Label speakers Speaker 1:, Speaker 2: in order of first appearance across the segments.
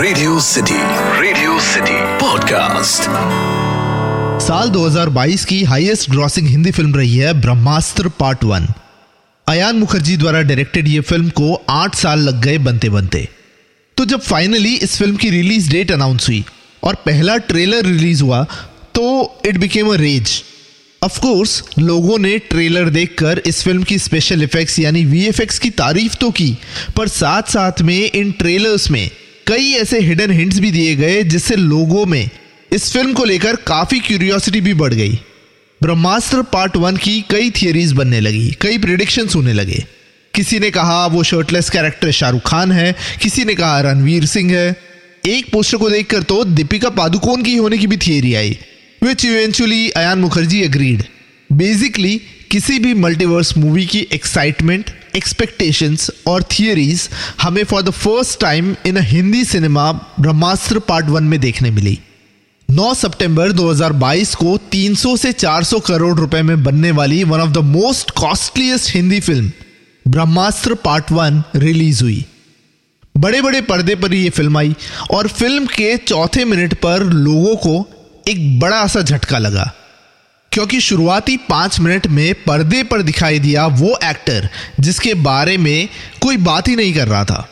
Speaker 1: Radio city radio city podcast
Speaker 2: साल 2022 की highest grossing Hindi film रही है ब्रह्मास्त्र पार्ट वन अयान मुखर्जी द्वारा डायरेक्टेड ये फ़िल्म को आठ साल लग गए बनते बनते तो जब फाइनली इस फ़िल्म की रिलीज़ डेट अनाउंस हुई और पहला ट्रेलर रिलीज़ हुआ तो it became a rage of course लोगों ने ट्रेलर देखकर इस फ़िल्म की स्पेशल इफेक्ट्स यानी वीएफएक्स की तारीफ़ तो की, पर साथ साथ में इन ट्रेलर्स में कई ऐसे हिडन हिंट्स भी दिए गए जिससे लोगों में इस फ़िल्म को लेकर काफ़ी क्यूरियोसिटी भी बढ़ गई। ब्रह्मास्त्र पार्ट वन की कई थियरीज बनने लगी, कई प्रिडिक्शन होने लगे। किसी ने कहा वो शर्टलेस कैरेक्टर शाहरुख खान है, किसी ने कहा रणवीर सिंह है। एक पोस्टर को देखकर तो दीपिका पादुकोण की होने की भी theory I which eventually Ayan Mukherjee agreed basically किसी भी मल्टीवर्स मूवी की एक्साइटमेंट एक्सपेक्टेशंस और थियोरीज हमें for the first time in a Hindi cinema Brahmastra part one में देखने मिली। 9 सितंबर 2022 को 300 से 400 करोड़ रुपए में बनने वाली one of the most costliest Hindi film Brahmastra part one release हुई। बड़े बड़े पर्दे पर यह फ़िल्म आई और फ़िल्म के चौथे मिनट पर लोगों को एक बड़ा सा झटका लगा। क्योंकि शुरुआती पाँच मिनट में पर्दे पर दिखाई दिया वो एक्टर, जिसके बारे में कोई बात ही नहीं कर रहा था।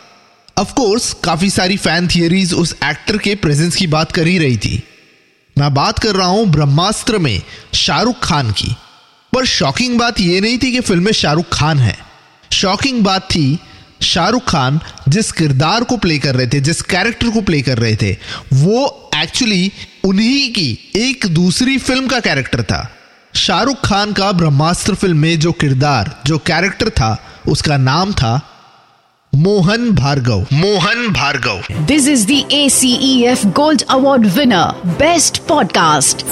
Speaker 2: ऑफ़ कोर्स काफ़ी सारी फ़ैन थियरीज उस एक्टर के प्रेजेंस की बात कर ही रही थी। मैं बात कर रहा हूँ ब्रह्मास्त्र में, शाहरुख खान की। पर शॉकिंग बात यह नहीं थी कि फ़िल्म में शाहरुख खान है। शॉकिंग बात थी शाहरुख खान जिस किरदार को प्ले कर रहे थे जिस कैरेक्टर को प्ले कर रहे थे वो एक्चुअली उन्हीं की एक दूसरी फ़िल्म का कैरेक्टर था। शाहरुख खान का ब्रह्मास्त्र फ़िल्म में जो किरदार जो कैरेक्टर था उसका नाम था Mohan Bhargava. Mohan Bhargava.
Speaker 3: This is the F gold award winner best Podcast.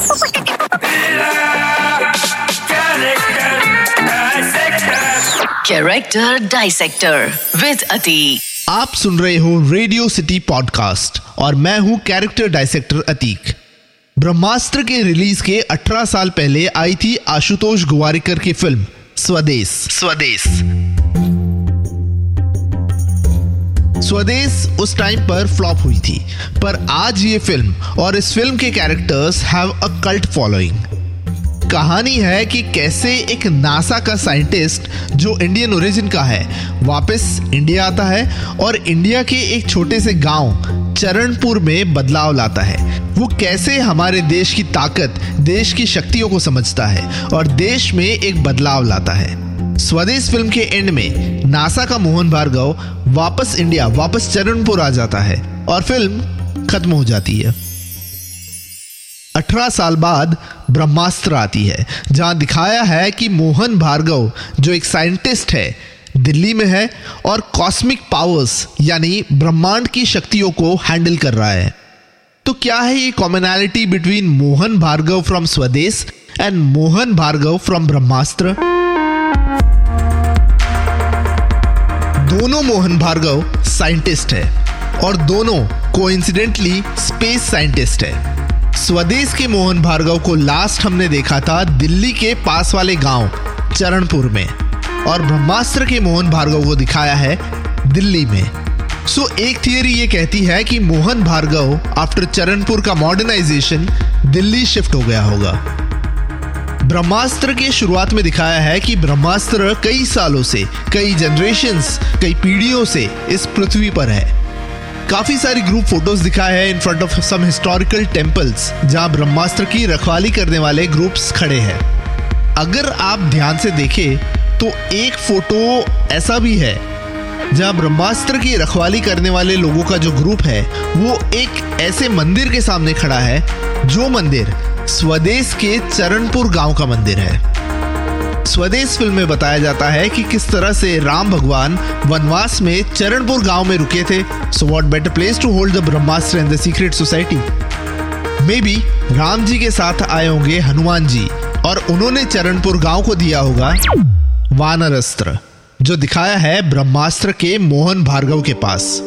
Speaker 3: Character Dissector with Atiq
Speaker 2: आप सुन रहे हो रेडियो सिटी पॉडकास्ट और मैं हूँ कैरेक्टर डायसेक्टर अतीक ब्रह्मास्त्र के रिलीज़ के 18 साल पहले आई थी आशुतोष गुवारिकर की फ़िल्म स्वदेश। स्वदेश। स्वदेश उस टाइम पर फ्लॉप हुई थी पर आज ये फ़िल्म और इस फ़िल्म के characters have a cult following कहानी है कि कैसे एक नासा का साइंटिस्ट जो इंडियन ओरिजिन का है, वापस इंडिया आता है और इंडिया के एक छोटे से गाँव, चरणपुर में बदलाव लाता है। वो कैसे हमारे देश की ताकत, देश की शक्तियों को समझता है और देश में एक बदलाव लाता है। स्वदेश फ़िल्म के एंड में नासा का मोहन भार्गव वापस इंडिया, वापस चरणपुर आ जाता है और फ़िल्म खत्म हो जाती है। 18 साल बाद ब्रह्मास्त्र आती है, जहाँ दिखाया है कि मोहन भार्गव, जो एक साइंटिस्ट है, दिल्ली में है और कॉस्मिक पावर्स यानी ब्रह्मांड की शक्तियों को हैंडल कर रहा है। तो क्या है ये commonality between Mohan Bhargava from Swades and Mohan Bhargava from Brahmastra? दोनों मोहन भार्गव साइंटिस्ट है और दोनों कोइंसिडेंटली स्पेस साइंटिस्ट है। स्वदेश के मोहन भार्गव को लास्ट हमने देखा था दिल्ली के पास वाले गाँव, चरणपुर में। और ब्रह्मास्त्र के मोहन भार्गव को दिखाया है दिल्ली में। सो एक थियरी ये कहती है कि मोहन भार्गव आफ्टर चरणपुर का मॉडर्नाइजेशन दिल्ली शिफ्ट हो गया होगा। ब्रह्मास्त्र के शुरुआत में दिखाया है कि ब्रह्मास्त्र कई सालों से, कई जनरेशन कई पीढ़ियों से इस पृथ्वी पर है। काफ़ी सारी ग्रुप फ़ोटोज़ दिखाए हैं in front of some historical temples जहाँ ब्रह्मास्त्र की रखवाली करने वाले ग्रुप्स खड़े हैं। अगर आप ध्यान से देखें तो एक फ़ोटो ऐसा भी है, जहाँ ब्रह्मास्त्र की रखवाली करने वाले लोगों का जो ग्रुप है, वो एक ऐसे मंदिर के सामने खड़ा है, जो मंदिर स्वदेश के चरणपुर गाँव का मंदिर है। स्वदेश फ़िल्म में बताया जाता है कि किस तरह से राम भगवान वनवास में चरणपुर गाँव में रुके थे। So what better place to hold the Brahmastra in the secret society maybe Ram ji के साथ आए होंगे हनुमान जी, और उन्होंने चरणपुर गाँव को दिया होगा वानर अस्त्र जो दिखाया है ब्रह्मास्त्र के मोहन भार्गव के पास।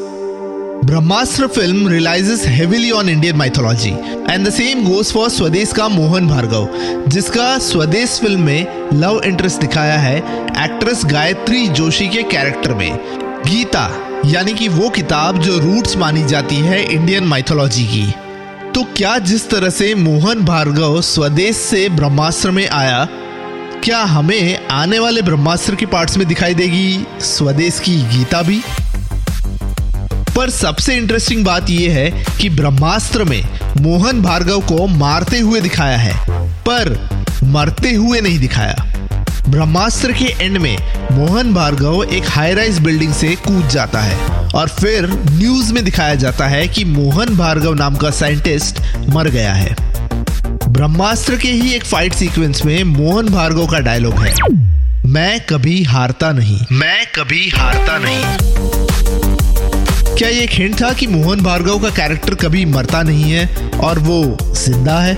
Speaker 2: Brahmastra film relies heavily on Indian mythology and the same goes for Swades का मोहन भार्गव जिसका स्वदेश फ़िल्म में लव इंटरेस्ट दिखाया है एक्ट्रेस गायत्री जोशी के कैरेक्टर में। गीता, यानी कि वो किताब जो रूट्स मानी जाती है इंडियन माइथोलॉजी की। तो क्या जिस तरह से मोहन भार्गव स्वदेश से ब्रह्मास्त्र में आया, क्या हमें आने वाले ब्रह्मास्त्र के पार्ट्स में दिखाई देगी स्वदेश की गीता भी? पर सबसे इंटरेस्टिंग बात यह है कि ब्रह्मास्त्र में मोहन भार्गव को मारते हुए दिखाया है, पर मरते हुए नहीं दिखाया। ब्रह्मास्त्र के एंड में मोहन भार्गव एक हाई राइज बिल्डिंग से कूद जाता है और फिर न्यूज़ में दिखाया जाता है कि मोहन भार्गव नाम का साइंटिस्ट मर गया है। ब्रह्मास्त्र के ही एक फाइट सीक्वेंस में मोहन भार्गव का डायलॉग है, मैं कभी हारता नहीं। मैं कभी हारता नहीं। क्या ये एक हिंट था कि मोहन भार्गव का कैरेक्टर कभी मरता नहीं है और वो ज़िंदा है?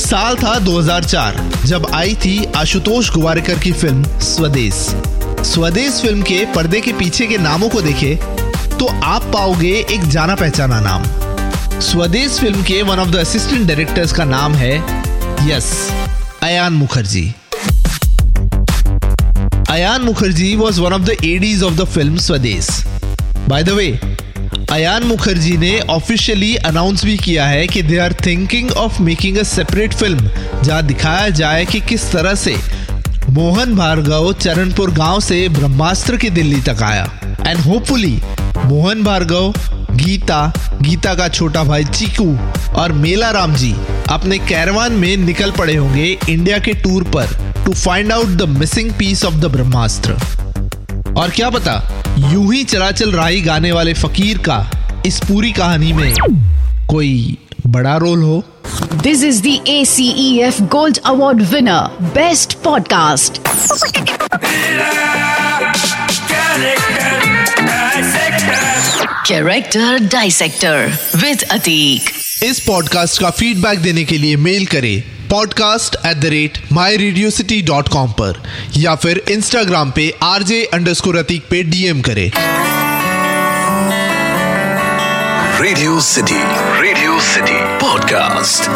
Speaker 2: साल था 2004 जब आई थी आशुतोष गुवारिकर की फ़िल्म स्वदेश। स्वदेश फ़िल्म के पर्दे के पीछे के नामों को देखे तो आप पाओगे एक जाना पहचाना नाम। स्वदेश फ़िल्म के one of the assistant directors का नाम है yes Ayan Mukherjee. Ayan Mukherjee was one of the ADs of the film Swades. By the way Ayan Mukherjee ने ऑफिशियली अनाउंस भी किया है कि they are thinking of making a separate film जहाँ दिखाया जाए कि किस तरह से मोहन भार्गव चरणपुर गाँव से ब्रह्मास्त्र की दिल्ली तक आया। एंड होपफुली मोहन भार्गव, गीता गीता का छोटा भाई चीकू और मेला राम जी अपने कैरवान में निकल पड़े होंगे इंडिया के टूर पर to find out the missing piece of the Brahmastra. और क्या पता यूँ ही चला चल राही गाने वाले फकीर का इस पूरी कहानी में कोई बड़ा रोल हो।
Speaker 3: This is the A C E F gold award winner best podcast character dissector with Atiq
Speaker 2: इस पॉडकास्ट का फीडबैक देने के लिए मेल करें। Podcast at the rate my radio city dot com पर, या फिर इंस्टाग्राम पे आरजे अंडर स्कोर अतीक पे डीएम करें।
Speaker 1: Radio city radio city podcast